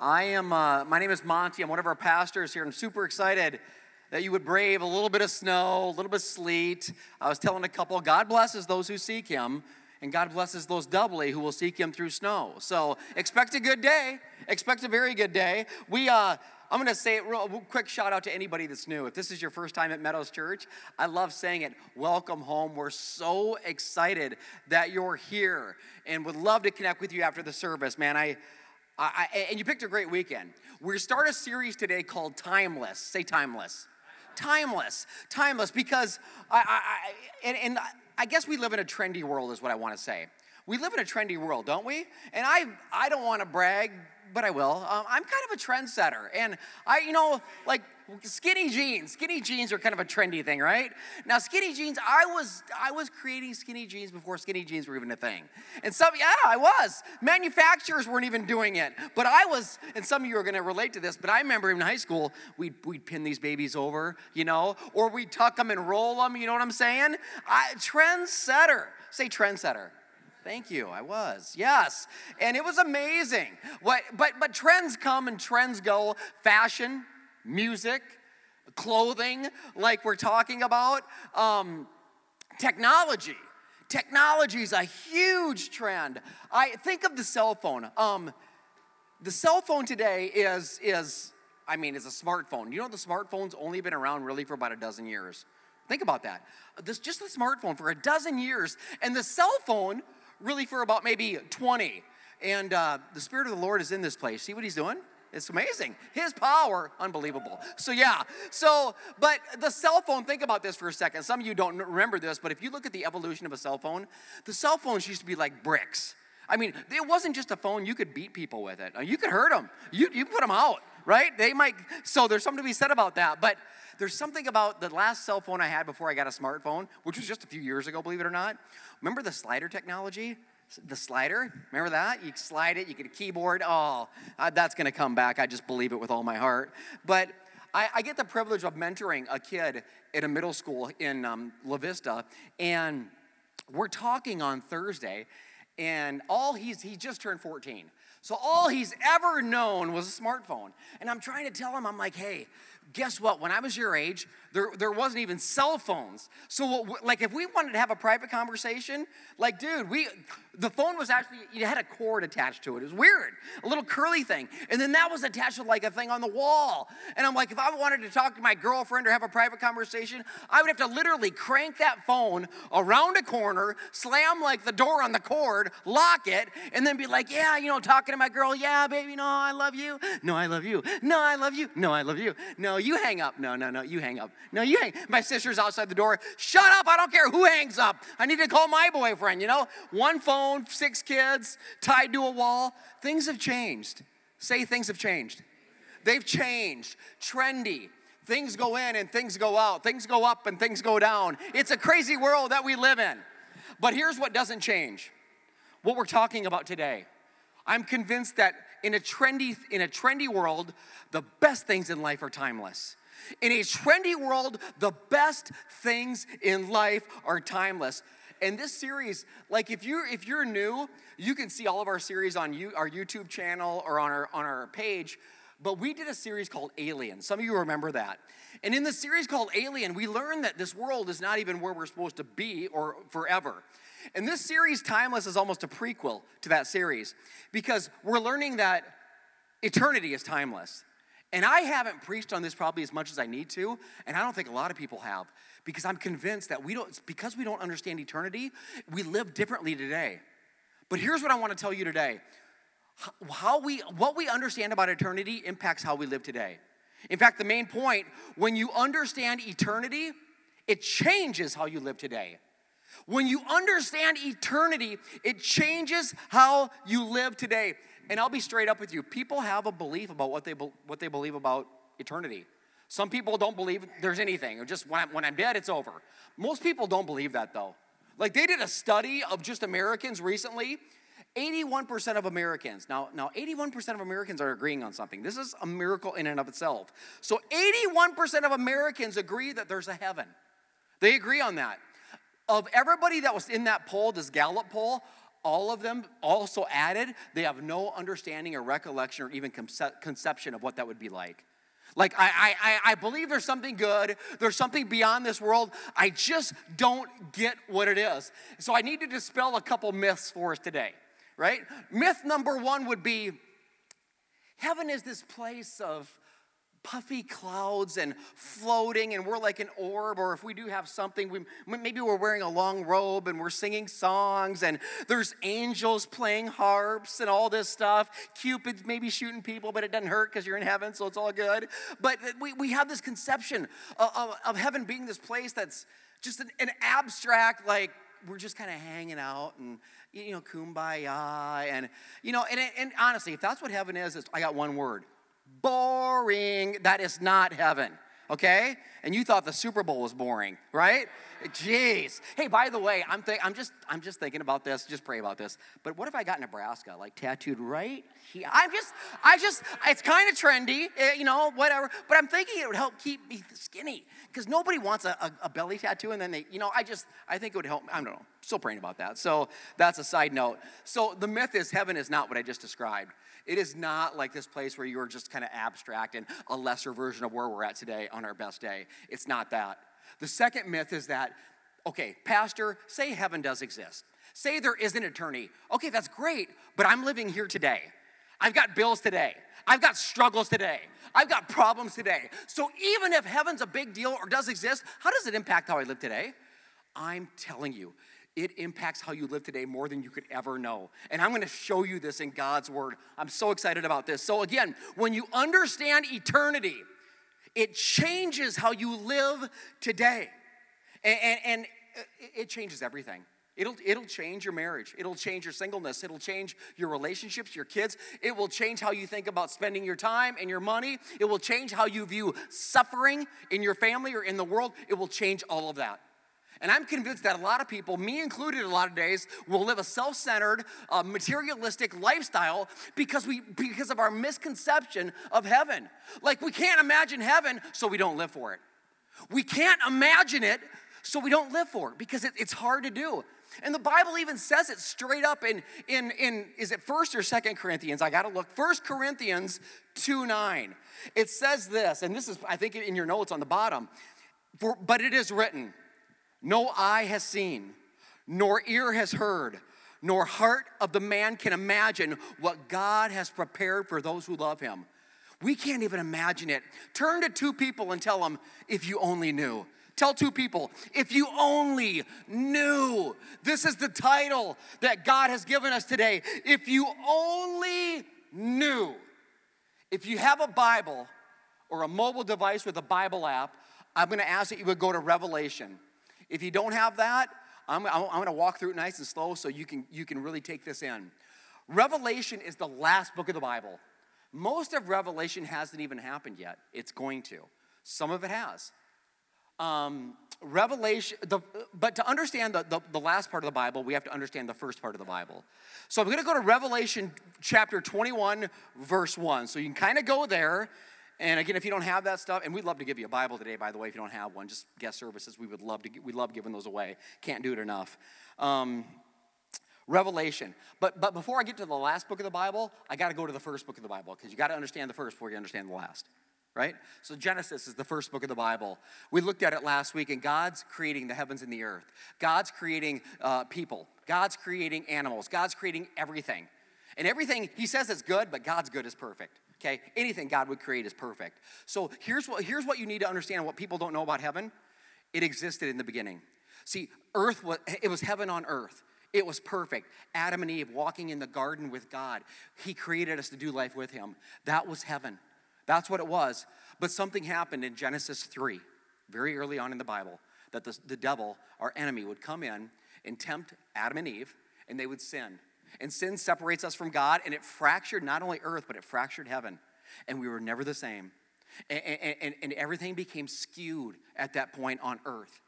I am, uh, my name is Monty. I'm one of our pastors here. I'm super excited that you would brave a little bit of snow, a little bit of sleet. I was telling a couple, God blesses those who seek Him, and God blesses those doubly who will seek Him through snow. So expect a good day. Expect a very good day. We, uh, I'm going to say it real quick shout out to anybody that's new. If this is your first time at Meadows Church, I love saying it. Welcome home. We're so excited that you're here and would love to connect with you after the service, man. I, I, and you picked a great weekend. We're start a series today called Timeless. Say timeless. Timeless. Timeless because I, I, and, and I guess we live in a trendy world is what I want to say. We live in a trendy world, don't we? And I, I don't want to brag but I will. Um, I'm kind of a trendsetter. And I, you know, like skinny jeans. Skinny jeans are kind of a trendy thing, right? Now, skinny jeans, I was I was creating skinny jeans before skinny jeans were even a thing. And some, yeah, I was. Manufacturers weren't even doing it. But I was, and some of you are gonna relate to this, but I remember in high school, we'd, we'd pin these babies over, you know, or we'd tuck them and roll them, you know what I'm saying? I, trendsetter. Say trendsetter. Thank you. I was. Yes. And it was amazing. What but but trends come and trends go. Fashion, music, clothing, like we're talking about, um, technology. Technology is a huge trend. I think of the cell phone. Um, the cell phone today is is I mean, is a smartphone. You know, the smartphone's only been around really for about a dozen years. Think about that. This just the smartphone for a dozen years, and the cell phone really for about maybe 20. And uh, the Spirit of the Lord is in this place. See what He's doing? It's amazing. His power, unbelievable. So, yeah. So, but the cell phone, think about this for a second. Some of you don't remember this, but if you look at the evolution of a cell phone, the cell phones used to be like bricks. I mean, it wasn't just a phone, you could beat people with it. You could hurt them, you, you put them out, right? They might, so there's something to be said about that. But there's something about the last cell phone I had before I got a smartphone, which was just a few years ago, believe it or not. Remember the slider technology? The slider, remember that? You slide it, you get a keyboard. Oh, that's gonna come back. I just believe it with all my heart. But I, I get the privilege of mentoring a kid at a middle school in um, La Vista, and we're talking on Thursday, and all he's he just turned 14. So all he's ever known was a smartphone. And I'm trying to tell him, I'm like, hey, guess what? When I was your age, there, there wasn't even cell phones. So, like, if we wanted to have a private conversation, like, dude, we, the phone was actually, you had a cord attached to it. It was weird, a little curly thing. And then that was attached to like a thing on the wall. And I'm like, if I wanted to talk to my girlfriend or have a private conversation, I would have to literally crank that phone around a corner, slam like the door on the cord, lock it, and then be like, yeah, you know, talking to my girl, yeah, baby, no, I love you. No, I love you. No, I love you. No, I love you. No, you hang up. No, no, no, you hang up. No, you hang. My sister's outside the door. Shut up. I don't care who hangs up. I need to call my boyfriend, you know? One phone, six kids, tied to a wall. Things have changed. Say things have changed. They've changed. Trendy. Things go in and things go out. Things go up and things go down. It's a crazy world that we live in. But here's what doesn't change what we're talking about today. I'm convinced that in a trendy in a trendy world, the best things in life are timeless. In a trendy world, the best things in life are timeless. And this series, like if you're if you're new, you can see all of our series on you, our YouTube channel or on our on our page. But we did a series called Alien. Some of you remember that. And in the series called Alien, we learned that this world is not even where we're supposed to be or forever. And this series, Timeless, is almost a prequel to that series because we're learning that eternity is timeless. And I haven't preached on this probably as much as I need to, and I don't think a lot of people have, because I'm convinced that we don't, because we don't understand eternity, we live differently today. But here's what I want to tell you today how we, what we understand about eternity impacts how we live today. In fact, the main point when you understand eternity, it changes how you live today. When you understand eternity, it changes how you live today. And I'll be straight up with you. People have a belief about what they, what they believe about eternity. Some people don't believe there's anything, or just when I'm, when I'm dead, it's over. Most people don't believe that though. Like they did a study of just Americans recently. 81% of Americans, now, now 81% of Americans are agreeing on something. This is a miracle in and of itself. So 81% of Americans agree that there's a heaven. They agree on that. Of everybody that was in that poll, this Gallup poll, all of them also added, they have no understanding or recollection or even conce- conception of what that would be like. Like, I, I, I believe there's something good, there's something beyond this world. I just don't get what it is. So I need to dispel a couple myths for us today, right? Myth number one would be heaven is this place of puffy clouds and floating and we're like an orb or if we do have something we, maybe we're wearing a long robe and we're singing songs and there's angels playing harps and all this stuff. Cupid's maybe shooting people but it doesn't hurt because you're in heaven so it's all good. But we, we have this conception of, of, of heaven being this place that's just an, an abstract like we're just kind of hanging out and you know kumbaya and you know and, and honestly if that's what heaven is i got one word boring. That is not heaven, okay? And you thought the Super Bowl was boring, right? Jeez. Hey, by the way, I'm th- I'm just I'm just thinking about this. Just pray about this. But what if I got Nebraska like tattooed right here? I'm just I just it's kind of trendy, eh, you know, whatever. But I'm thinking it would help keep me skinny because nobody wants a, a, a, belly tattoo and then they, you know, I just I think it would help. I don't know. Still praying about that. So that's a side note. So the myth is heaven is not what I just described. It is not like this place where you are just kind of abstract and a lesser version of where we're at today on our best day. It's not that. The second myth is that, okay, Pastor, say heaven does exist. Say there is an eternity. Okay, that's great, but I'm living here today. I've got bills today. I've got struggles today. I've got problems today. So even if heaven's a big deal or does exist, how does it impact how I live today? I'm telling you, it impacts how you live today more than you could ever know. And I'm going to show you this in God's word. I'm so excited about this. So, again, when you understand eternity, it changes how you live today. And, and, and it changes everything. It'll, it'll change your marriage. It'll change your singleness. It'll change your relationships, your kids. It will change how you think about spending your time and your money. It will change how you view suffering in your family or in the world. It will change all of that. And I'm convinced that a lot of people, me included, a lot of days, will live a self-centered, uh, materialistic lifestyle because we because of our misconception of heaven. Like we can't imagine heaven, so we don't live for it. We can't imagine it, so we don't live for it because it, it's hard to do. And the Bible even says it straight up in, in, in is it first or second Corinthians? I gotta look. First Corinthians 2 9. It says this, and this is, I think, in your notes on the bottom. For, but it is written, no eye has seen, nor ear has heard, nor heart of the man can imagine what God has prepared for those who love him. We can't even imagine it. Turn to two people and tell them, if you only knew. Tell two people, if you only knew. This is the title that God has given us today. If you only knew. If you have a Bible or a mobile device with a Bible app, I'm gonna ask that you would go to Revelation. If you don't have that, I'm, I'm, I'm going to walk through it nice and slow so you can, you can really take this in. Revelation is the last book of the Bible. Most of Revelation hasn't even happened yet. It's going to. Some of it has. Um, Revelation, the, but to understand the, the, the, last part of the Bible, we have to understand the first part of the Bible. So I'm going to go to Revelation chapter 21, verse 1. So you can kind of go there and again, if you don't have that stuff, and we'd love to give you a Bible today, by the way, if you don't have one, just guest services, we would love to, we love giving those away. Can't do it enough. Um, Revelation. But, but before I get to the last book of the Bible, I got to go to the first book of the Bible because you got to understand the first before you understand the last, right? So Genesis is the first book of the Bible. We looked at it last week, and God's creating the heavens and the earth. God's creating uh, people. God's creating animals. God's creating everything. And everything, He says is good, but God's good is perfect. Okay? Anything God would create is perfect. So here's what, here's what you need to understand what people don't know about heaven. It existed in the beginning. See, earth was it was heaven on earth. It was perfect. Adam and Eve walking in the garden with God. He created us to do life with him. That was heaven. That's what it was. But something happened in Genesis 3, very early on in the Bible, that the, the devil, our enemy, would come in and tempt Adam and Eve, and they would sin. And sin separates us from God, and it fractured not only earth, but it fractured heaven. And we were never the same. And, and, and everything became skewed at that point on earth.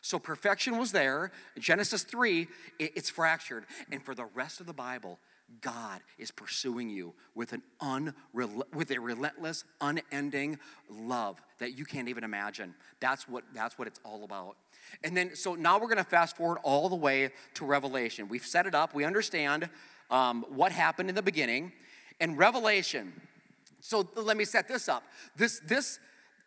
So perfection was there. Genesis 3, it, it's fractured. And for the rest of the Bible, God is pursuing you with an unrel- with a relentless, unending love that you can't even imagine. That's what that's what it's all about. And then so now we're going to fast forward all the way to Revelation. We've set it up. We understand um, what happened in the beginning. And Revelation. So let me set this up. This this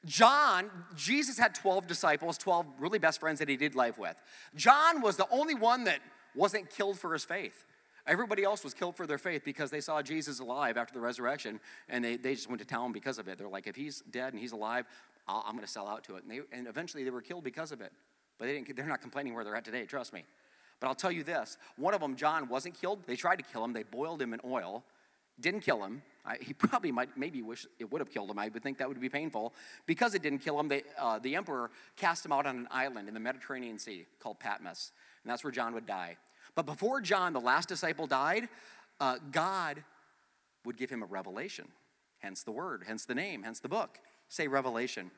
John, Jesus had 12 disciples, 12 really best friends that he did life with. John was the only one that wasn't killed for his faith. Everybody else was killed for their faith because they saw Jesus alive after the resurrection and they, they just went to town because of it. They're like, if he's dead and he's alive, i am going to sell out to it. And, they, and eventually they were killed because of it. But they didn't, they're not complaining where they're at today, trust me. But I'll tell you this one of them, John, wasn't killed. They tried to kill him, they boiled him in oil, didn't kill him. I, he probably might, maybe wish it would have killed him. I would think that would be painful. Because it didn't kill him, they, uh, the emperor cast him out on an island in the Mediterranean Sea called Patmos. And that's where John would die. But before John, the last disciple, died, uh, God would give him a revelation. Hence the word, hence the name, hence the book. Say revelation.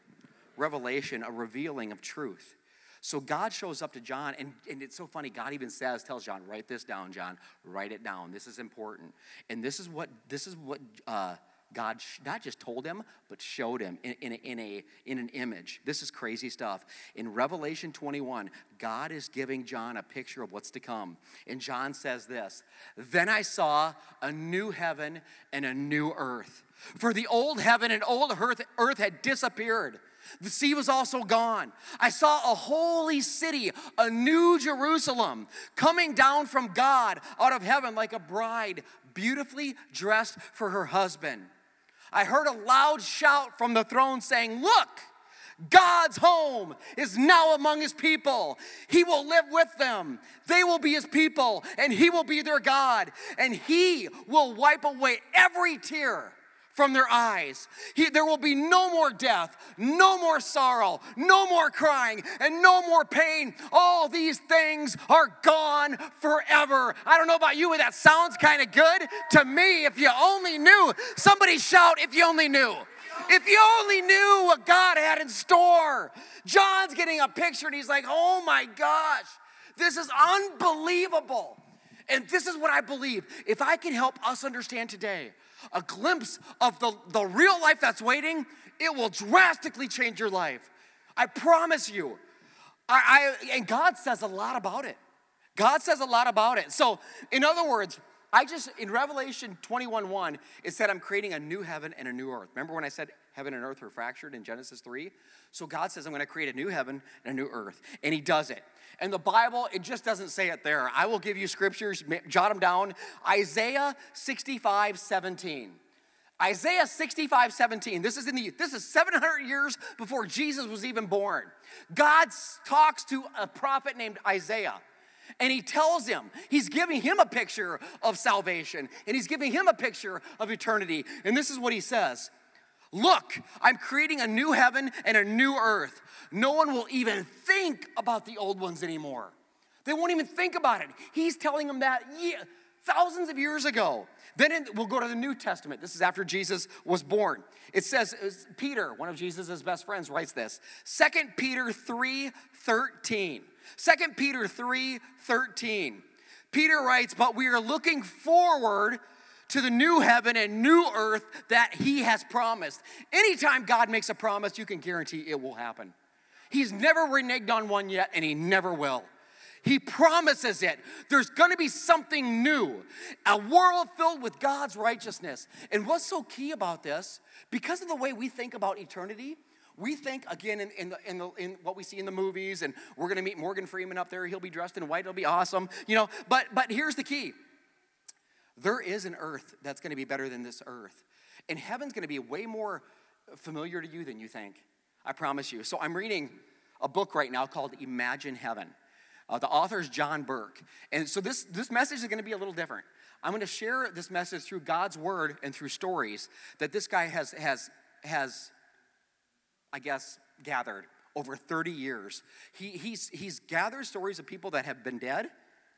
Revelation, a revealing of truth. So God shows up to John, and, and it's so funny. God even says, tells John, write this down, John. Write it down. This is important. And this is what this is what uh, God not just told him, but showed him in, in, a, in, a, in an image. This is crazy stuff. In Revelation 21, God is giving John a picture of what's to come. And John says this Then I saw a new heaven and a new earth. For the old heaven and old earth, earth had disappeared. The sea was also gone. I saw a holy city, a new Jerusalem, coming down from God out of heaven like a bride, beautifully dressed for her husband. I heard a loud shout from the throne saying, Look, God's home is now among his people. He will live with them. They will be his people, and he will be their God, and he will wipe away every tear from their eyes. He, there will be no more death, no more sorrow, no more crying, and no more pain. All these things are gone forever. I don't know about you, but that sounds kind of good to me. If you only knew, somebody shout, if you only knew. If you only knew what God had in store. John's getting a picture and he's like, oh my gosh, this is unbelievable. And this is what I believe. If I can help us understand today, a glimpse of the, the real life that's waiting, it will drastically change your life. I promise you. I, I, and God says a lot about it. God says a lot about it. So, in other words, I just, in Revelation 21 1, it said, I'm creating a new heaven and a new earth. Remember when I said heaven and earth were fractured in Genesis 3? So, God says, I'm going to create a new heaven and a new earth. And He does it. And the Bible, it just doesn't say it there. I will give you scriptures, jot them down. Isaiah 65 17. Isaiah 65, 17. This is in the this is 700 years before Jesus was even born. God talks to a prophet named Isaiah. And he tells him, he's giving him a picture of salvation, and he's giving him a picture of eternity. And this is what he says Look, I'm creating a new heaven and a new earth. No one will even think about the old ones anymore. They won't even think about it. He's telling them that yeah, thousands of years ago. Then we'll go to the New Testament. This is after Jesus was born. It says, uh, Peter, one of Jesus' best friends, writes this. 2 Peter 3 13. 2 Peter 3 13. Peter writes, But we are looking forward to the new heaven and new earth that he has promised. Anytime God makes a promise, you can guarantee it will happen. He's never reneged on one yet, and he never will. He promises it. There's gonna be something new, a world filled with God's righteousness. And what's so key about this, because of the way we think about eternity, we think again in, in, the, in, the, in what we see in the movies, and we're gonna meet Morgan Freeman up there. He'll be dressed in white. It'll be awesome, you know. But but here's the key: there is an earth that's gonna be better than this earth, and heaven's gonna be way more familiar to you than you think. I promise you. So I'm reading a book right now called Imagine Heaven. Uh, the author is John Burke. And so this, this message is going to be a little different. I'm going to share this message through God's word and through stories that this guy has, has, has I guess, gathered over 30 years. He, he's, he's gathered stories of people that have been dead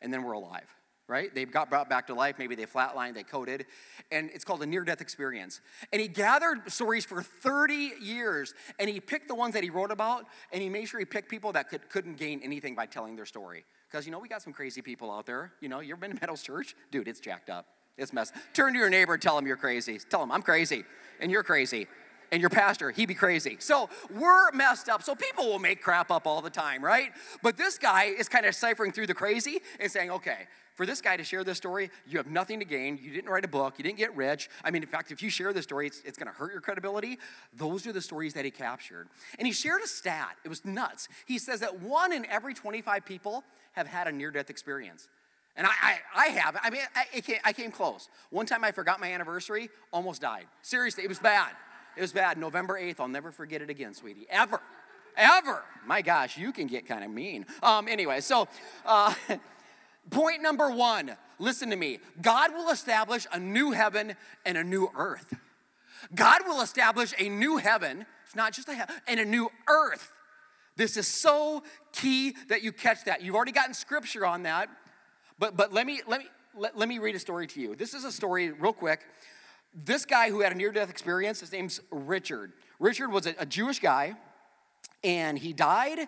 and then were alive right? They got brought back to life. Maybe they flatlined, they coded. And it's called a near death experience. And he gathered stories for 30 years and he picked the ones that he wrote about and he made sure he picked people that could, couldn't gain anything by telling their story. Because, you know, we got some crazy people out there. You know, you've been to Meadows Church? Dude, it's jacked up. It's mess. Turn to your neighbor and tell him you're crazy. Tell him I'm crazy and you're crazy. And your pastor, he'd be crazy. So we're messed up. So people will make crap up all the time, right? But this guy is kind of ciphering through the crazy and saying, okay, for this guy to share this story, you have nothing to gain. You didn't write a book. You didn't get rich. I mean, in fact, if you share this story, it's, it's going to hurt your credibility. Those are the stories that he captured. And he shared a stat. It was nuts. He says that one in every 25 people have had a near death experience. And I, I, I have. I mean, I, came, I came close. One time I forgot my anniversary, almost died. Seriously, it was bad. It was bad. November 8th, I'll never forget it again, sweetie. Ever. Ever. My gosh, you can get kind of mean. Um, anyway, so. Uh, Point number one listen to me. God will establish a new heaven and a new earth. God will establish a new heaven, it's not just a heaven, and a new earth. This is so key that you catch that. You've already gotten scripture on that, but, but let, me, let, me, let, let me read a story to you. This is a story, real quick. This guy who had a near death experience, his name's Richard. Richard was a, a Jewish guy, and he died.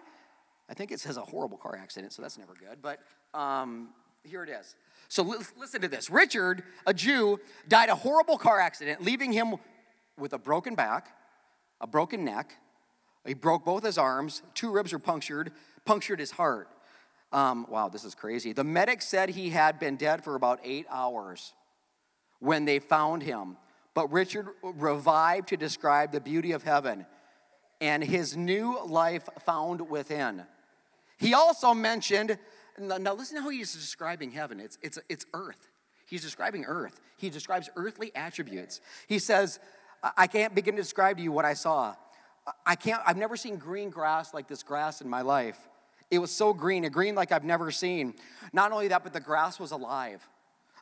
I think it says a horrible car accident, so that's never good. But um, here it is. So listen to this. Richard, a Jew, died a horrible car accident, leaving him with a broken back, a broken neck. He broke both his arms, two ribs were punctured, punctured his heart. Um, wow, this is crazy. The medic said he had been dead for about eight hours when they found him. But Richard revived to describe the beauty of heaven and his new life found within. He also mentioned now, listen to how he's describing heaven. It's, it's, it's earth. He's describing earth. He describes earthly attributes. He says, I can't begin to describe to you what I saw. I can't, I've never seen green grass like this grass in my life. It was so green, a green like I've never seen. Not only that, but the grass was alive.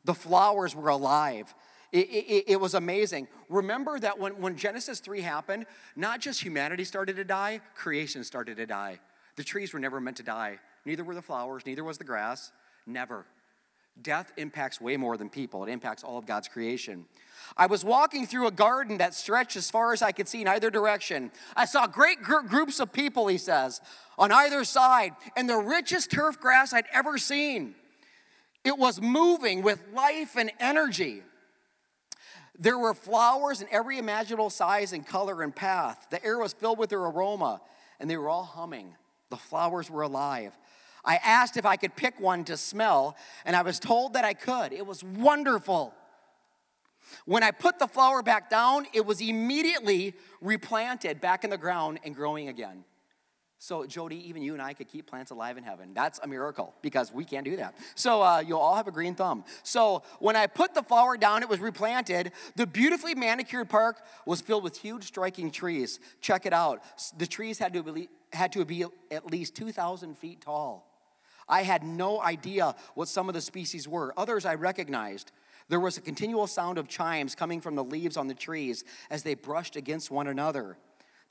The flowers were alive. It, it, it, was amazing. Remember that when, when Genesis 3 happened, not just humanity started to die, creation started to die. The trees were never meant to die neither were the flowers, neither was the grass. Never. Death impacts way more than people, it impacts all of God's creation. I was walking through a garden that stretched as far as I could see in either direction. I saw great gr- groups of people, he says, on either side, and the richest turf grass I'd ever seen. It was moving with life and energy. There were flowers in every imaginable size and color and path. The air was filled with their aroma, and they were all humming. The flowers were alive. I asked if I could pick one to smell, and I was told that I could. It was wonderful. When I put the flower back down, it was immediately replanted back in the ground and growing again. So, Jody, even you and I could keep plants alive in heaven. That's a miracle because we can't do that. So, uh, you'll all have a green thumb. So, when I put the flower down, it was replanted. The beautifully manicured park was filled with huge, striking trees. Check it out. The trees had to be, had to be at least 2,000 feet tall. I had no idea what some of the species were. Others I recognized. There was a continual sound of chimes coming from the leaves on the trees as they brushed against one another.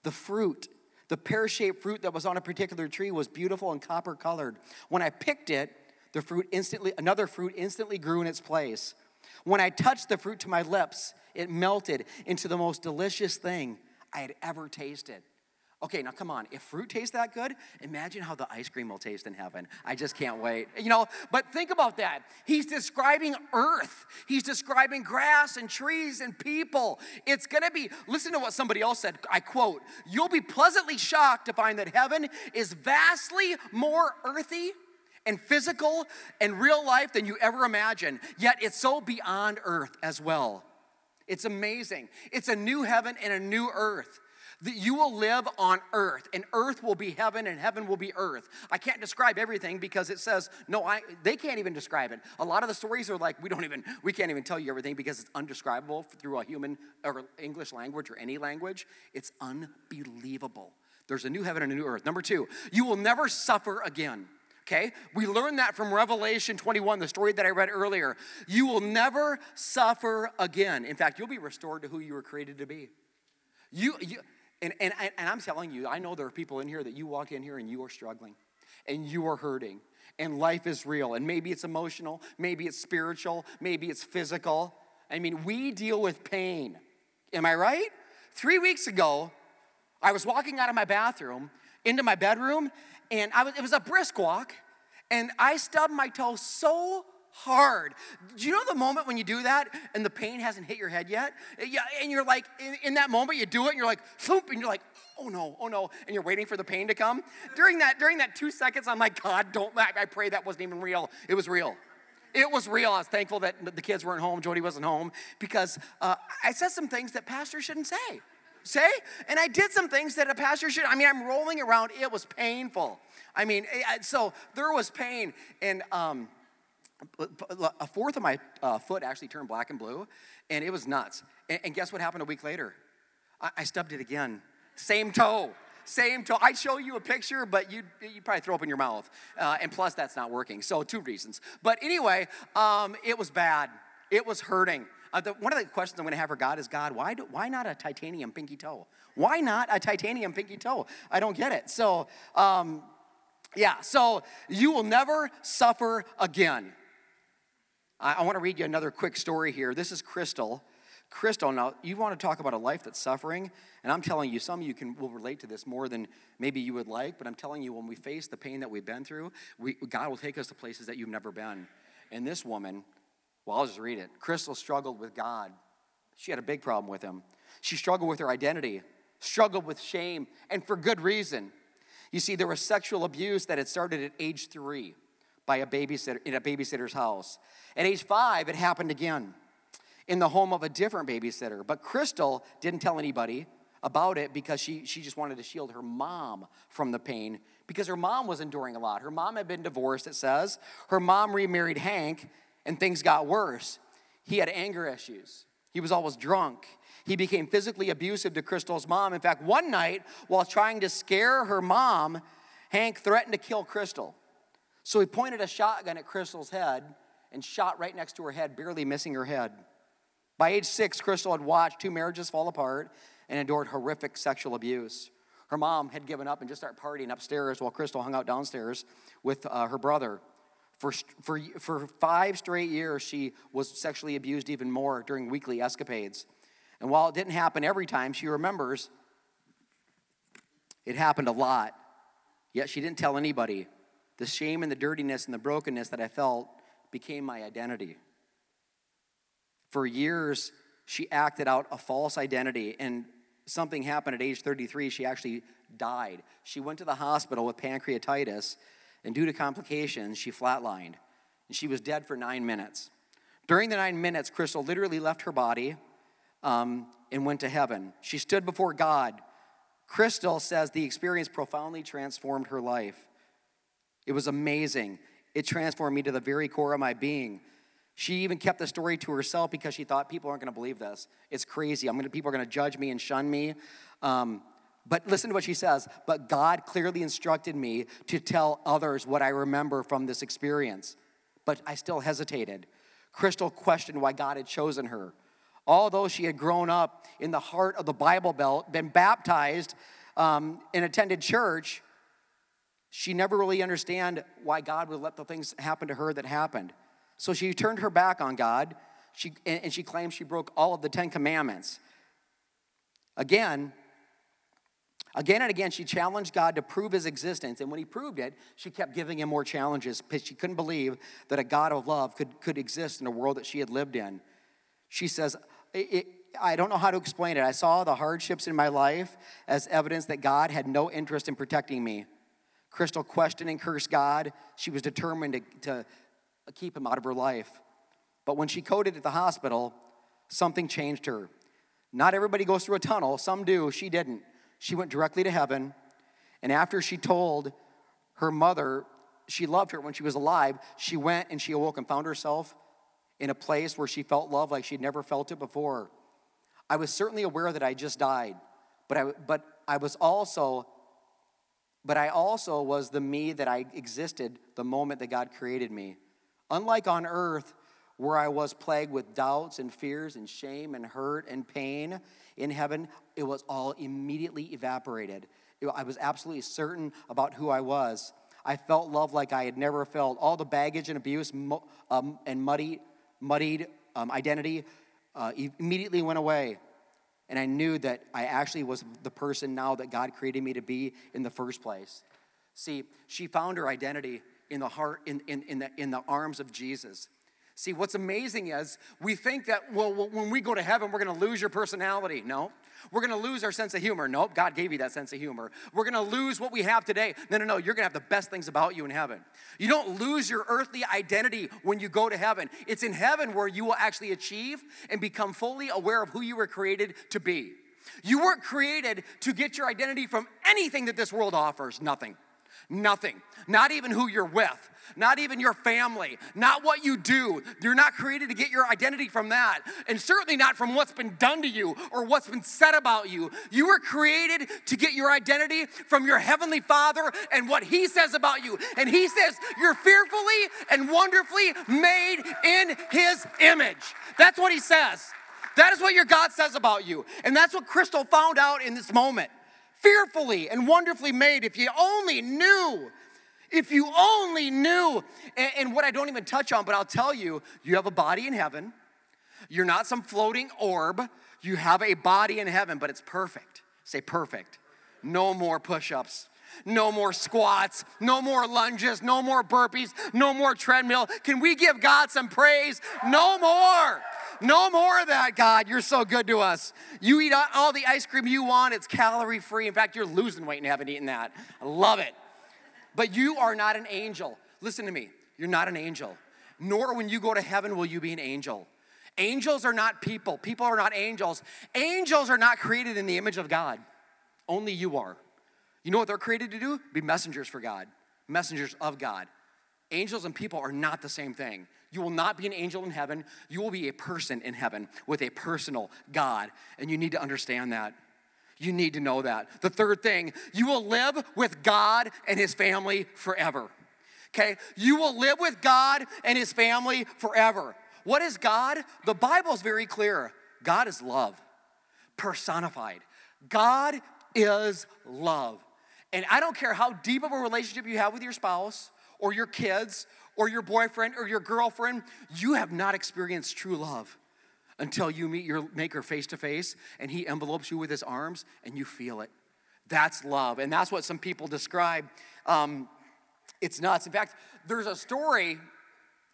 The fruit, the pear shaped fruit that was on a particular tree, was beautiful and copper colored. When I picked it, the fruit instantly, another fruit instantly grew in its place. When I touched the fruit to my lips, it melted into the most delicious thing I had ever tasted. Okay, now come on. If fruit tastes that good, imagine how the ice cream will taste in heaven. I just can't wait. You know, but think about that. He's describing earth, he's describing grass and trees and people. It's gonna be, listen to what somebody else said. I quote, You'll be pleasantly shocked to find that heaven is vastly more earthy and physical and real life than you ever imagined. yet it's so beyond earth as well. It's amazing. It's a new heaven and a new earth that you will live on earth and earth will be heaven and heaven will be earth i can't describe everything because it says no i they can't even describe it a lot of the stories are like we don't even we can't even tell you everything because it's undescribable through a human or english language or any language it's unbelievable there's a new heaven and a new earth number two you will never suffer again Okay? We learned that from Revelation 21, the story that I read earlier. You will never suffer again. In fact, you'll be restored to who you were created to be. You, you and, and, and I'm telling you, I know there are people in here that you walk in here and you are struggling and you are hurting and life is real. And maybe it's emotional, maybe it's spiritual, maybe it's physical. I mean, we deal with pain. Am I right? Three weeks ago, I was walking out of my bathroom into my bedroom, and I was, it was a brisk walk, and I stubbed my toe so hard. Do you know the moment when you do that and the pain hasn't hit your head yet? Yeah, and you're like, in, in that moment, you do it and you're like, thump, and you're like, oh no, oh no, and you're waiting for the pain to come. During that, during that two seconds, I'm like, God, don't, I, I pray that wasn't even real. It was real. It was real. I was thankful that the kids weren't home, Jody wasn't home, because uh, I said some things that pastors shouldn't say. Say? And I did some things that a pastor should. I mean, I'm rolling around. It was painful. I mean, so there was pain. And um, a fourth of my uh, foot actually turned black and blue, and it was nuts. And, and guess what happened a week later? I, I stubbed it again. Same toe same toe. I'd show you a picture, but you'd, you'd probably throw up in your mouth. Uh, and plus, that's not working. So, two reasons. But anyway, um, it was bad. It was hurting. Uh, the, one of the questions I'm going to have for God is God, why, do, why not a titanium pinky toe? Why not a titanium pinky toe? I don't get it. So, um, yeah, so you will never suffer again. I, I want to read you another quick story here. This is Crystal. Crystal, now you want to talk about a life that's suffering, and I'm telling you, some of you can will relate to this more than maybe you would like, but I'm telling you, when we face the pain that we've been through, we, God will take us to places that you've never been. And this woman, well, I'll just read it. Crystal struggled with God. She had a big problem with him. She struggled with her identity, struggled with shame, and for good reason. You see, there was sexual abuse that had started at age three by a babysitter in a babysitter's house. At age five, it happened again in the home of a different babysitter. But Crystal didn't tell anybody about it because she, she just wanted to shield her mom from the pain because her mom was enduring a lot. Her mom had been divorced, it says. Her mom remarried Hank, and things got worse. He had anger issues, he was always drunk. He became physically abusive to Crystal's mom. In fact, one night, while trying to scare her mom, Hank threatened to kill Crystal. So he pointed a shotgun at Crystal's head and shot right next to her head, barely missing her head. By age six, Crystal had watched two marriages fall apart and endured horrific sexual abuse. Her mom had given up and just started partying upstairs while Crystal hung out downstairs with uh, her brother. For, for, for five straight years, she was sexually abused even more during weekly escapades. And while it didn't happen every time, she remembers it happened a lot. Yet she didn't tell anybody. The shame and the dirtiness and the brokenness that I felt became my identity. For years, she acted out a false identity, and something happened at age 33. She actually died. She went to the hospital with pancreatitis, and due to complications, she flatlined. And she was dead for nine minutes. During the nine minutes, Crystal literally left her body um, and went to heaven. She stood before God. Crystal says the experience profoundly transformed her life. It was amazing. It transformed me to the very core of my being. She even kept the story to herself because she thought people aren't going to believe this. It's crazy. I'm gonna, people are going to judge me and shun me. Um, but listen to what she says. But God clearly instructed me to tell others what I remember from this experience. But I still hesitated. Crystal questioned why God had chosen her. Although she had grown up in the heart of the Bible Belt, been baptized, um, and attended church, she never really understand why God would let the things happen to her that happened. So she turned her back on God, she, and she claimed she broke all of the Ten Commandments. Again, again and again, she challenged God to prove his existence. And when he proved it, she kept giving him more challenges because she couldn't believe that a God of love could, could exist in a world that she had lived in. She says, I don't know how to explain it. I saw the hardships in my life as evidence that God had no interest in protecting me. Crystal questioned and cursed God. She was determined to, to keep him out of her life. But when she coded at the hospital, something changed her. Not everybody goes through a tunnel, some do, she didn't. She went directly to heaven. And after she told her mother she loved her when she was alive, she went and she awoke and found herself in a place where she felt love like she'd never felt it before. I was certainly aware that I just died, but I, but I was also but I also was the me that I existed the moment that God created me. Unlike on earth, where I was plagued with doubts and fears and shame and hurt and pain, in heaven, it was all immediately evaporated. I was absolutely certain about who I was. I felt love like I had never felt. All the baggage and abuse um, and muddy, muddied um, identity uh, immediately went away. And I knew that I actually was the person now that God created me to be in the first place. See, she found her identity in the heart, in, in, in, the, in the arms of Jesus. See, what's amazing is we think that, well, when we go to heaven, we're going to lose your personality. No. We're going to lose our sense of humor. Nope, God gave you that sense of humor. We're going to lose what we have today. No, no, no. You're going to have the best things about you in heaven. You don't lose your earthly identity when you go to heaven. It's in heaven where you will actually achieve and become fully aware of who you were created to be. You weren't created to get your identity from anything that this world offers. Nothing. Nothing. Not even who you're with not even your family, not what you do. You're not created to get your identity from that, and certainly not from what's been done to you or what's been said about you. You were created to get your identity from your heavenly Father and what He says about you. And He says, You're fearfully and wonderfully made in His image. That's what He says. That is what your God says about you. And that's what Crystal found out in this moment. Fearfully and wonderfully made. If you only knew if you only knew. And, and, what I don't even touch on, but I'll tell you, you have a body in heaven. You're not some floating orb. You have a body in heaven, but it's perfect. Say perfect. No more push ups. No more squats, no more lunges, no more burpees, no more treadmill. Can we give God some praise? No more. No more of that, God. You're so good to us. You eat all the ice cream you want, it's calorie free. In fact, you're losing weight and haven't eaten that. I love it. But you are not an angel. Listen to me. You're not an angel. Nor when you go to heaven will you be an angel. Angels are not people. People are not angels. Angels are not created in the image of God. Only you are. You know what they're created to do? Be messengers for God, messengers of God. Angels and people are not the same thing. You will not be an angel in heaven. You will be a person in heaven with a personal God. And you need to understand that. You need to know that. The third thing, you will live with God and his family forever. Okay? You will live with God and his family forever. What is God? The Bible is very clear. God is love, personified. God is love. And I don't care how deep of a relationship you have with your spouse or your kids or your boyfriend or your girlfriend, you have not experienced true love until you meet your maker face to face and he envelopes you with his arms and you feel it. That's love. And that's what some people describe. Um, it's nuts. In fact, there's a story.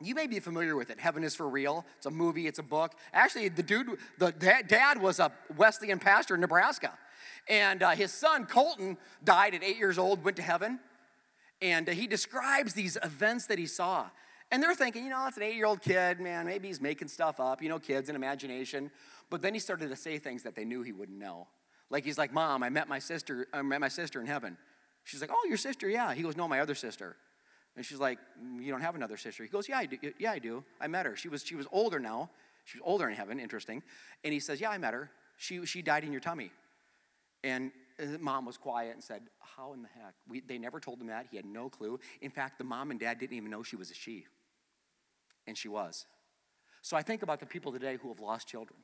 You may be familiar with it. Heaven is for real. It's a movie. It's a book. Actually, the dude, the dad was a Wesleyan pastor in Nebraska, and uh, his son Colton died at eight years old. Went to heaven, and uh, he describes these events that he saw. And they're thinking, you know, it's an eight year old kid, man, maybe he's making stuff up, you know, kids and imagination. But then he started to say things that they knew he wouldn't know. Like he's like, Mom, I met my sister, I met my sister in heaven. She's like, Oh, your sister, yeah. He goes, No, my other sister. And she's like, mm, You don't have another sister. He goes, Yeah, I do. Yeah, I do. I met her. She was she was older now. She was older in heaven, interesting. And he says, Yeah, I met her. She she died in your tummy. And uh, mom was quiet and said, How in the heck? We, they never told him that. He had no clue. In fact, the mom and dad didn't even know she was a she and she was. So I think about the people today who have lost children.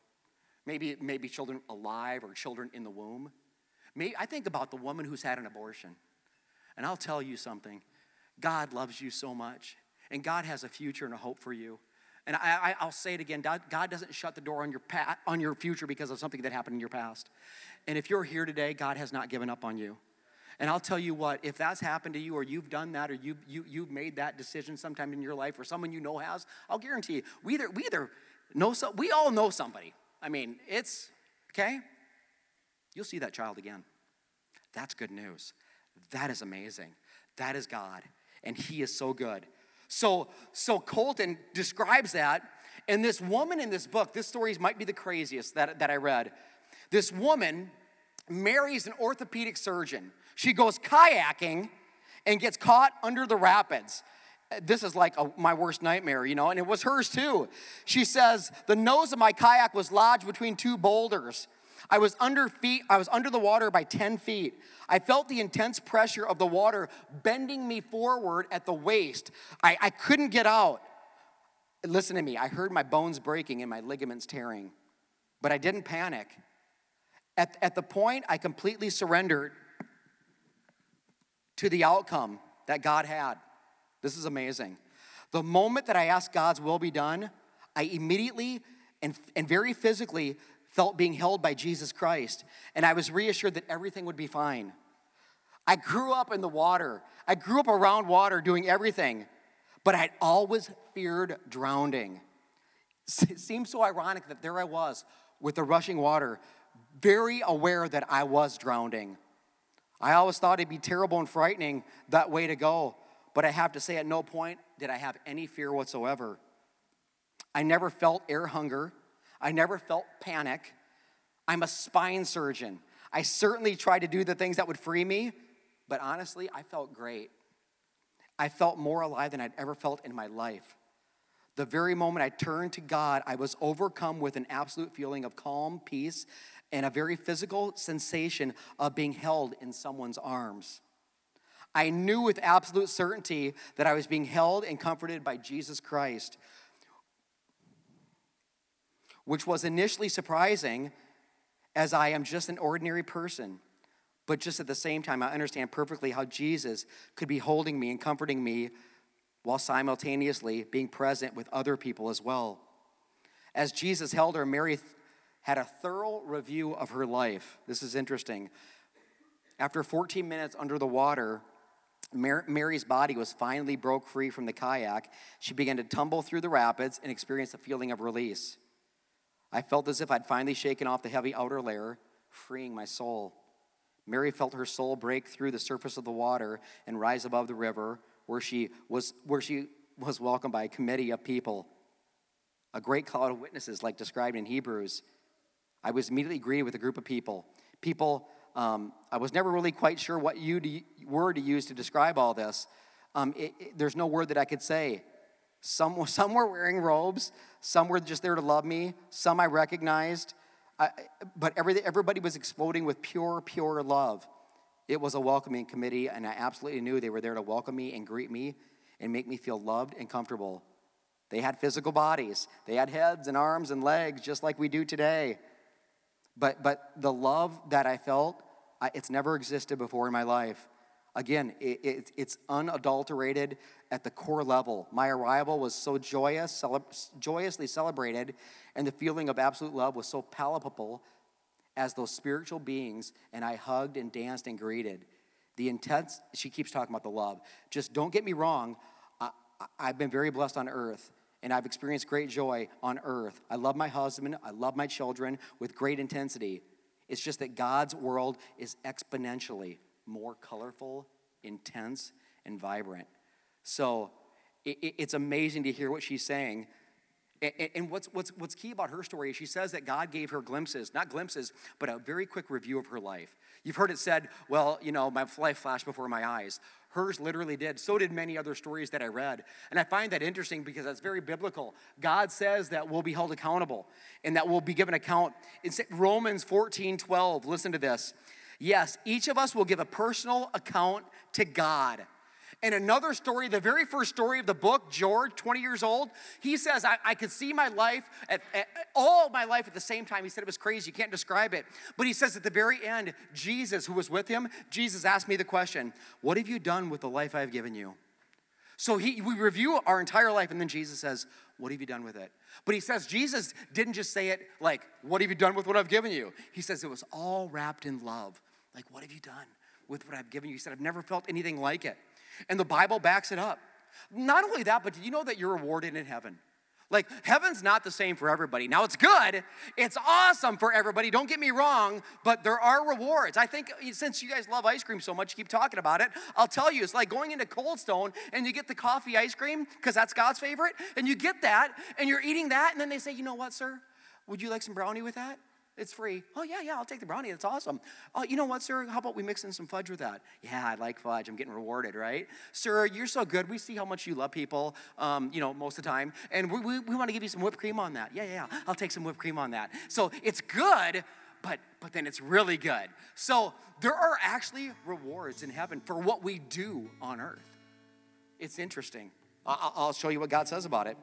Maybe, maybe children alive or children in the womb. Maybe, I think about the woman who's had an abortion. And I'll tell you something God loves you so much, and God has a future and a hope for you. And I, will say it again God doesn't shut the door on your, pa- on your future because of something that happened in your past. And if you're here today, God has not given up on you. And I'll tell you what, if that's happened to you or you've done that or you, you, you've made that decision sometime in your life or someone you know has, I'll guarantee you, we either, we either know, so, we all know somebody. I mean, it's, okay? You'll see that child again. That's good news. That is amazing. That is God. And he is so good. So, so Colton describes that. And this woman in this book, this story might be the craziest that, that I read. This woman marries an orthopedic surgeon she goes kayaking and gets caught under the rapids. This is like a, my worst nightmare, you know, and it was hers too. She says, The nose of my kayak was lodged between two boulders. I was under feet, I was under the water by 10 feet. I felt the intense pressure of the water bending me forward at the waist. I, I couldn't get out. Listen to me, I heard my bones breaking and my ligaments tearing, but I didn't panic. At, at the point I completely surrendered, to the outcome that God had. This is amazing. The moment that I asked God's will be done, I immediately and, and very physically felt being held by Jesus Christ. And I was reassured that everything would be fine. I grew up in the water, I grew up around water doing everything, but I'd always feared drowning. It seems so ironic that there I was with the rushing water, very aware that I was drowning. I always thought it'd be terrible and frightening that way to go, but I have to say, at no point did I have any fear whatsoever. I never felt air hunger. I never felt panic. I'm a spine surgeon. I certainly tried to do the things that would free me, but honestly, I felt great. I felt more alive than I'd ever felt in my life. The very moment I turned to God, I was overcome with an absolute feeling of calm, peace, and a very physical sensation of being held in someone's arms. I knew with absolute certainty that I was being held and comforted by Jesus Christ, which was initially surprising as I am just an ordinary person. But just at the same time, I understand perfectly how Jesus could be holding me and comforting me while simultaneously being present with other people as well. As Jesus held her, Mary had a thorough review of her life. This is interesting. After 14 minutes under the water, Mary's body was finally broke free from the kayak. She began to tumble through the rapids and experienced a feeling of release. I felt as if I'd finally shaken off the heavy outer layer, freeing my soul. Mary felt her soul break through the surface of the water and rise above the river, where she was, where she was welcomed by a committee of people, a great cloud of witnesses, like described in Hebrews. I was immediately greeted with a group of people. People, um, I was never really quite sure what you to, word to use to describe all this. Um, it, it, there's no word that I could say. Some, some were wearing robes, some were just there to love me, some I recognized, I, but every, everybody was exploding with pure, pure love. It was a welcoming committee, and I absolutely knew they were there to welcome me and greet me and make me feel loved and comfortable. They had physical bodies, they had heads and arms and legs, just like we do today. But, but the love that I felt, I, it's never existed before in my life. Again, it, it, it's unadulterated at the core level. My arrival was so joyous, cele- joyously celebrated, and the feeling of absolute love was so palpable as those spiritual beings, and I hugged and danced and greeted. The intense, she keeps talking about the love. Just don't get me wrong, I, I've been very blessed on earth, and I've experienced great joy on earth. I love my husband, I love my children with great intensity. It's just that God's world is exponentially more colorful, intense, and vibrant. So it's amazing to hear what she's saying and what's, what's, what's key about her story is she says that God gave her glimpses, not glimpses, but a very quick review of her life. You've heard it said, well, you know, my life flashed before my eyes. Hers literally did. So did many other stories that I read. And I find that interesting because that's very biblical. God says that we'll be held accountable and that we'll be given account. It's Romans 14 12. Listen to this. Yes, each of us will give a personal account to God. And another story, the very first story of the book, George, 20 years old, he says, I, I could see my life, at, at, all my life at the same time. He said it was crazy. You can't describe it. But he says at the very end, Jesus, who was with him, Jesus asked me the question, What have you done with the life I've given you? So he, we review our entire life, and then Jesus says, What have you done with it? But he says, Jesus didn't just say it like, What have you done with what I've given you? He says it was all wrapped in love. Like, what have you done with what I've given you? He said, I've never felt anything like it. And the Bible backs it up. Not only that, but did you know that you're rewarded in heaven? Like, heaven's not the same for everybody. Now, it's good, it's awesome for everybody, don't get me wrong, but there are rewards. I think since you guys love ice cream so much, keep talking about it, I'll tell you, it's like going into Cold Stone and you get the coffee ice cream, because that's God's favorite, and you get that, and you're eating that, and then they say, you know what, sir? Would you like some brownie with that? It's free. Oh, yeah, yeah, I'll take the brownie. That's awesome. Oh, you know what, sir? How about we mix in some fudge with that? Yeah, I like fudge. I'm getting rewarded, right? Sir, you're so good. We see how much you love people, um, you know, most of the time. And we, we, we want to give you some whipped cream on that. Yeah, yeah, yeah. I'll take some whipped cream on that. So it's good, but, but then it's really good. So there are actually rewards in heaven for what we do on earth. It's interesting. I'll show you what God says about it.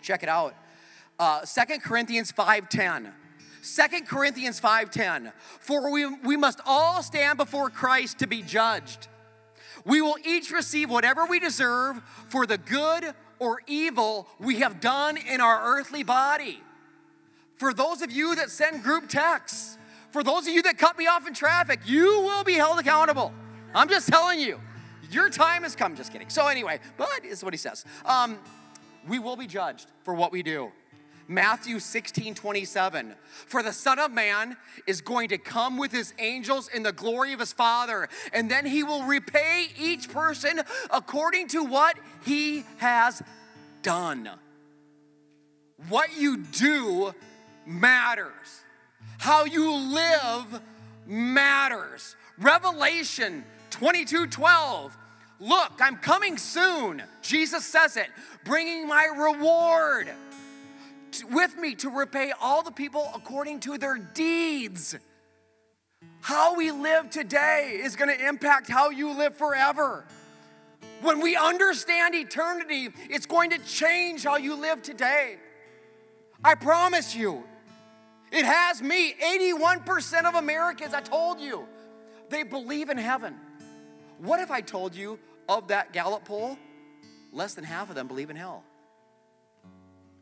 Check it out. Uh, 2 Corinthians 5.10. Second Corinthians 5:10 For we, we must all stand before Christ to be judged. We will each receive whatever we deserve for the good or evil we have done in our earthly body. For those of you that send group texts, for those of you that cut me off in traffic, you will be held accountable. I'm just telling you, your time has come. Just kidding. So, anyway, but is what he says. Um, we will be judged for what we do. Matthew 16, 27. For the Son of Man is going to come with his angels in the glory of his Father, and then he will repay each person according to what he has done. What you do matters, how you live matters. Revelation 22 12. Look, I'm coming soon. Jesus says it, bringing my reward with me to repay all the people according to their deeds. How we live today is going to impact how you live forever. When we understand eternity, it's going to change how you live today. I promise you. It has me. 81% of Americans, I told you, they believe in heaven. What if I told you of that Gallup poll, less than half of them believe in hell?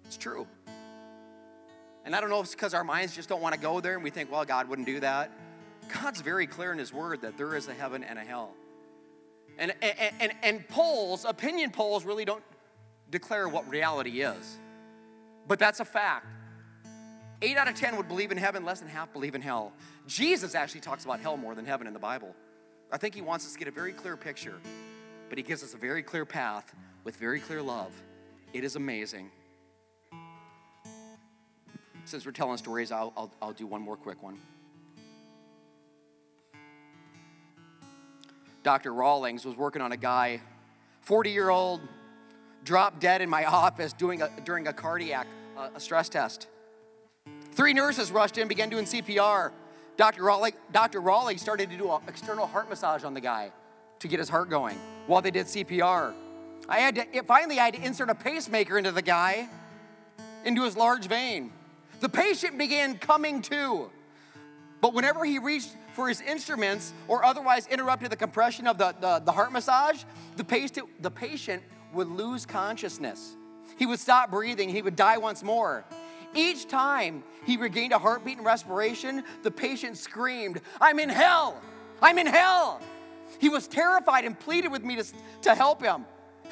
It's true. And I don't know if it's because our minds just don't want to go there and we think, well, God wouldn't do that. God's very clear in His Word that there is a heaven and a hell. And, and, and, and polls, opinion polls, really don't declare what reality is. But that's a fact. Eight out of 10 would believe in heaven, less than half believe in hell. Jesus actually talks about hell more than heaven in the Bible. I think he wants us to get a very clear picture, but he gives us a very clear path with very clear love. It is amazing. Since we're telling stories, I'll, I'll, I'll do one more quick one. Dr. Rawlings was working on a guy, 40 year old, dropped dead in my office doing a, during a cardiac uh, a stress test. Three nurses rushed in, began doing CPR. Dr. Rawlings, Dr. Rawlings started to do an external heart massage on the guy to get his heart going while they did CPR. I had to, finally, I had to insert a pacemaker into the guy, into his large vein. The patient began coming to. But whenever he reached for his instruments or otherwise interrupted the compression of the, the, the heart massage, the patient, the patient would lose consciousness. He would stop breathing, he would die once more. Each time he regained a heartbeat and respiration, the patient screamed, I'm in hell! I'm in hell! He was terrified and pleaded with me to, to help him.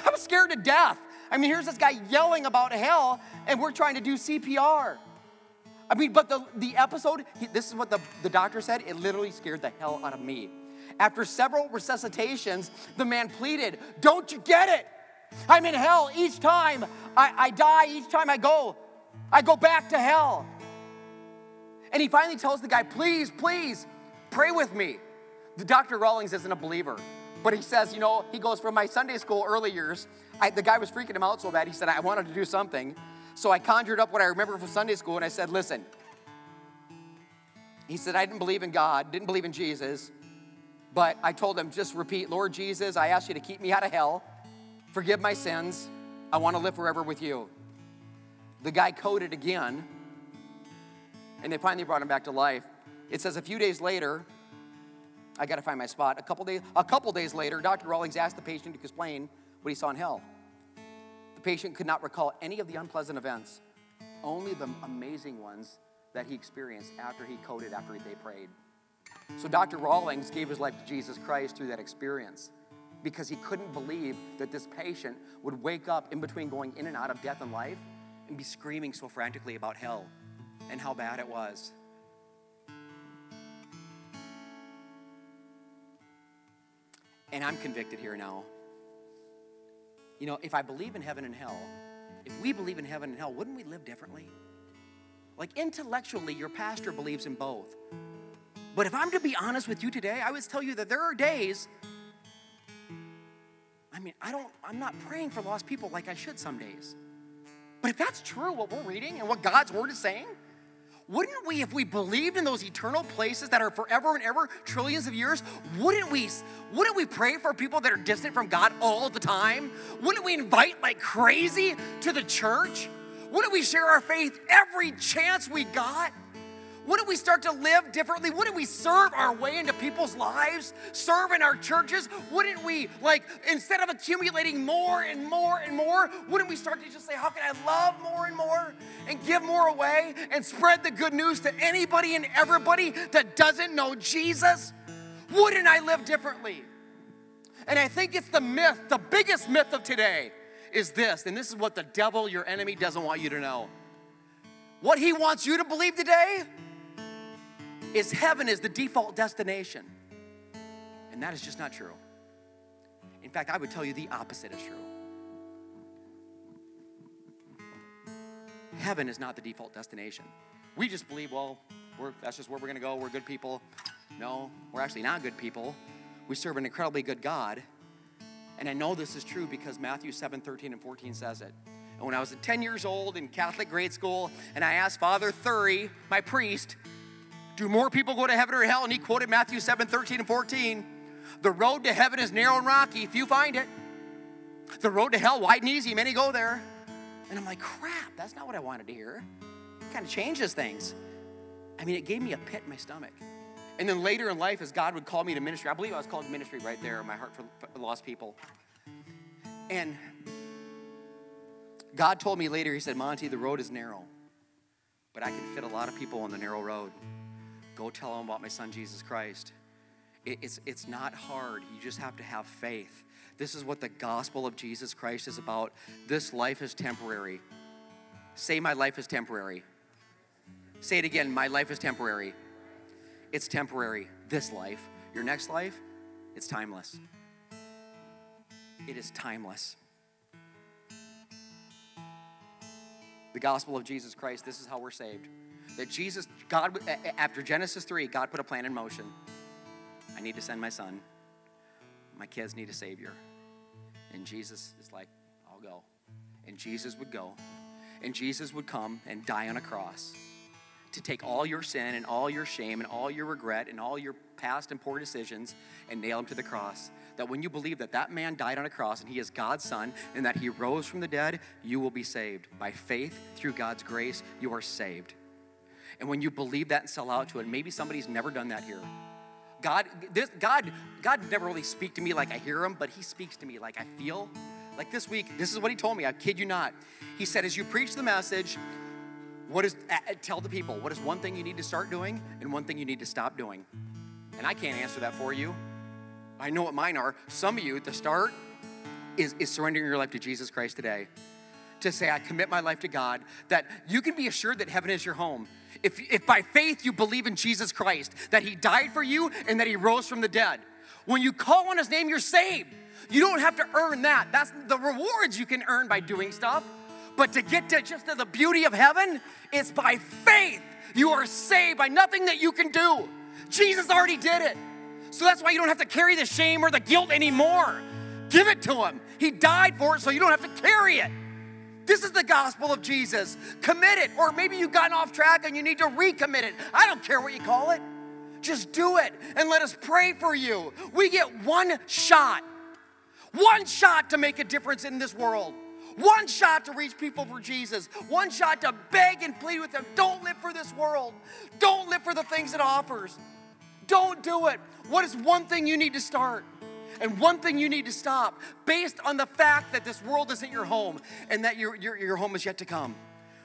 I was scared to death. I mean, here's this guy yelling about hell, and we're trying to do CPR. I mean, but the, the episode, he, this is what the, the doctor said, it literally scared the hell out of me. After several resuscitations, the man pleaded, Don't you get it? I'm in hell each time I, I die, each time I go. I go back to hell. And he finally tells the guy, Please, please, pray with me. The Dr. Rawlings isn't a believer, but he says, You know, he goes from my Sunday school early years. I, the guy was freaking him out so bad, he said, I wanted to do something. So I conjured up what I remember from Sunday school and I said, Listen, he said, I didn't believe in God, didn't believe in Jesus, but I told him, just repeat, Lord Jesus, I ask you to keep me out of hell, forgive my sins, I want to live forever with you. The guy coded again, and they finally brought him back to life. It says a few days later, I got to find my spot. A couple days, a couple days later, Dr. Rawlings asked the patient to explain what he saw in hell patient could not recall any of the unpleasant events, only the amazing ones that he experienced after he coded, after they prayed. So Dr. Rawlings gave his life to Jesus Christ through that experience because he couldn't believe that this patient would wake up in between going in and out of death and life and be screaming so frantically about hell and how bad it was. And I'm convicted here now you know, if I believe in heaven and hell, if we believe in heaven and hell, wouldn't we live differently? Like intellectually, your pastor believes in both. But if I'm to be honest with you today, I would tell you that there are days, I mean, I don't, I'm not praying for lost people like I should some days. But if that's true, what we're reading and what God's word is saying, wouldn't we, if we believed in those eternal places that are forever and ever, trillions of years, wouldn't we, wouldn't we pray for people that are distant from God all the time? Wouldn't we invite like crazy to the church? Wouldn't we share our faith every chance we got? Wouldn't we start to live differently? Wouldn't we serve our way into people's lives? Serve in our churches? Wouldn't we, like, instead of accumulating more and more and more, wouldn't we start to just say, How can I love more and more and give more away and spread the good news to anybody and everybody that doesn't know Jesus? Wouldn't I live differently? And I think it's the myth, the biggest myth of today is this, and this is what the devil, your enemy, doesn't want you to know What he wants you to believe today is heaven is the default destination. And that is just not true. In fact, I would tell you the opposite is true. Heaven is not the default destination. We just believe, well, that's just where we're going to go. We're good people. No, we're actually not good people. We serve an incredibly good God. And I know this is true because Matthew 7 13 and 14 says it. And when I was 10 years old in Catholic grade school, and I asked Father Thury, my priest, do more people go to heaven or hell? And he quoted Matthew 7 13 and 14. The road to heaven is narrow and rocky, if you find it. The road to hell, wide and easy, many go there. And I'm like, crap, that's not what I wanted to hear. It kind of changes things. I mean, it gave me a pit in my stomach. And then later in life, as God would call me to ministry, I believe I was called to ministry right there, in my heart for, for lost people. And God told me later, He said, Monty, the road is narrow, but I can fit a lot of people on the narrow road. Go tell them about my son, Jesus Christ. It, it's, it's not hard, you just have to have faith. This is what the gospel of Jesus Christ is about. This life is temporary. Say, My life is temporary. Say it again, My life is temporary. It's temporary, this life. Your next life, it's timeless. It is timeless. The gospel of Jesus Christ, this is how we're saved. That Jesus, God, after Genesis 3, God put a plan in motion. I need to send my son. My kids need a savior. And Jesus is like, I'll go. And Jesus would go. And Jesus would come and die on a cross to take all your sin and all your shame and all your regret and all your past and poor decisions and nail him to the cross. That when you believe that that man died on a cross and he is God's son and that he rose from the dead, you will be saved. By faith, through God's grace, you are saved. And when you believe that and sell out to it, maybe somebody's never done that here. God, this, God, God never really speak to me like I hear him, but he speaks to me like I feel. Like this week, this is what he told me. I kid you not. He said, as you preach the message, what is, tell the people, what is one thing you need to start doing and one thing you need to stop doing? And I can't answer that for you. I know what mine are. Some of you, at the start is, is surrendering your life to Jesus Christ today. To say, I commit my life to God, that you can be assured that heaven is your home. If, if by faith you believe in Jesus Christ, that He died for you and that He rose from the dead, when you call on His name, you're saved. You don't have to earn that. That's the rewards you can earn by doing stuff. But to get to just to the beauty of heaven, it's by faith. You are saved by nothing that you can do. Jesus already did it. So that's why you don't have to carry the shame or the guilt anymore. Give it to him. He died for it so you don't have to carry it. This is the gospel of Jesus. Commit it. Or maybe you've gotten off track and you need to recommit it. I don't care what you call it. Just do it and let us pray for you. We get one shot, one shot to make a difference in this world. One shot to reach people for Jesus. One shot to beg and plead with them. Don't live for this world. Don't live for the things it offers. Don't do it. What is one thing you need to start? And one thing you need to stop based on the fact that this world isn't your home and that your, your, your home is yet to come.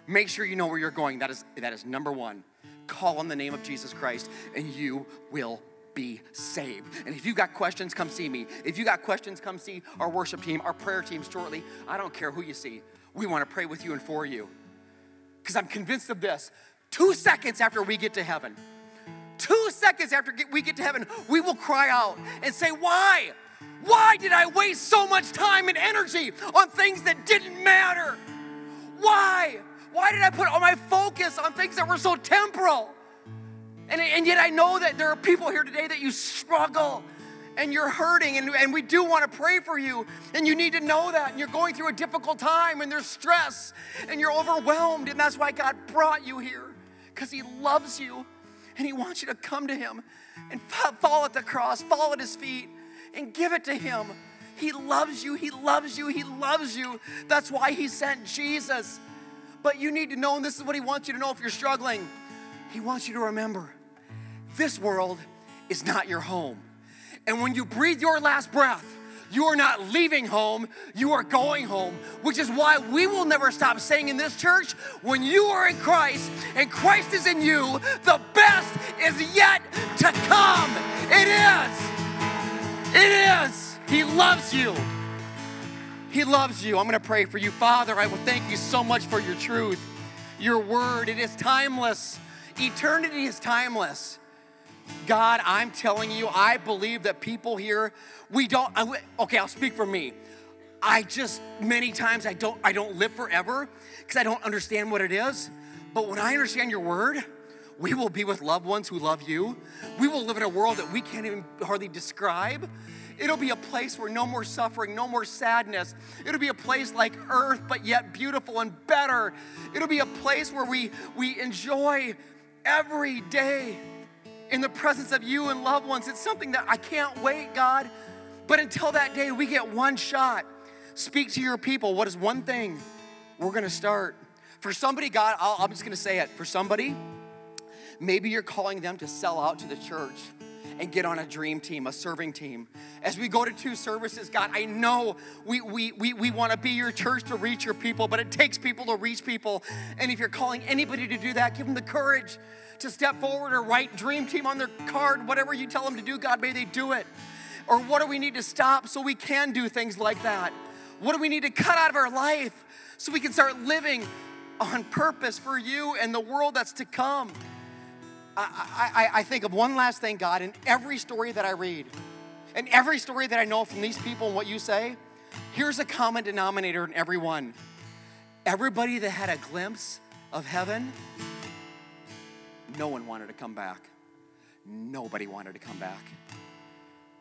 Make sure you know where you're going. That is, that is number one. Call on the name of Jesus Christ and you will be saved. And if you got questions, come see me. If you got questions, come see our worship team, our prayer team shortly. I don't care who you see. We want to pray with you and for you. Because I'm convinced of this. Two seconds after we get to heaven, two seconds after we get to heaven, we will cry out and say, Why? Why did I waste so much time and energy on things that didn't matter? Why? Why did I put all my focus on things that were so temporal? And, and yet I know that there are people here today that you struggle and you're hurting, and, and we do want to pray for you. And you need to know that. And you're going through a difficult time, and there's stress, and you're overwhelmed. And that's why God brought you here, because He loves you, and He wants you to come to Him and fall at the cross, fall at His feet, and give it to Him. He loves you, He loves you, He loves you. That's why He sent Jesus. But you need to know, and this is what He wants you to know if you're struggling. He wants you to remember this world is not your home. And when you breathe your last breath, you are not leaving home, you are going home, which is why we will never stop saying in this church when you are in Christ and Christ is in you, the best is yet to come. It is. It is. He loves you. He loves you. I'm going to pray for you. Father, I will thank you so much for your truth. your word. It is timeless. Eternity is timeless. God, I'm telling you, I believe that people here, we don't, okay, I'll speak for me. I just, many times, I don't, I don't live forever because I don't understand what it is. But when I understand your word, we will be with loved ones who love you. We will live in a world that we can't even hardly describe. It'll be a place where no more suffering, no more sadness. It'll be a place like earth, but yet beautiful and better. It'll be a place where we, we enjoy every day in the presence of you and loved ones. It's something that I can't wait, God. But until that day, we get one shot. Speak to your people. What is one thing we're going to start? For somebody, God, i am just going to say it. For somebody, maybe you're calling them to sell out to the church and get on a dream team, a serving team. As we go to two services, God, I know we, we, we, we want to be your church to reach your people, but it takes people to reach people. And if you're calling anybody to do that, give them the courage to step forward or write dream team on their card, whatever you tell them to do, God, may they do it. Or what do we need to stop so we can do things like that? What do we need to cut out of our life so we can start living on purpose for you and the world that's to come? I, I, I think of one last thing, God, in every story that I read, and every story that I know from these people and what you say, here's a common denominator in every one. Everybody that had a glimpse of heaven, no one wanted to come back. Nobody wanted to come back.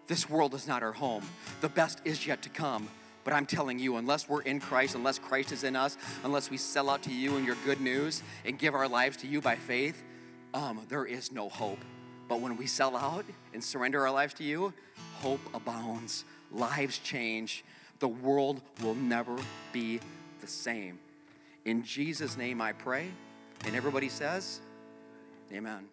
This world is not our home. The best is yet to come. But I'm telling you, unless we're in Christ, unless Christ is in us, unless we sell out to you and your good news and give our lives to you by faith, um, there is no hope. But when we sell out and surrender our lives to you, hope abounds, lives change, the world will never be the same. In Jesus' name I pray. And everybody says, Amen.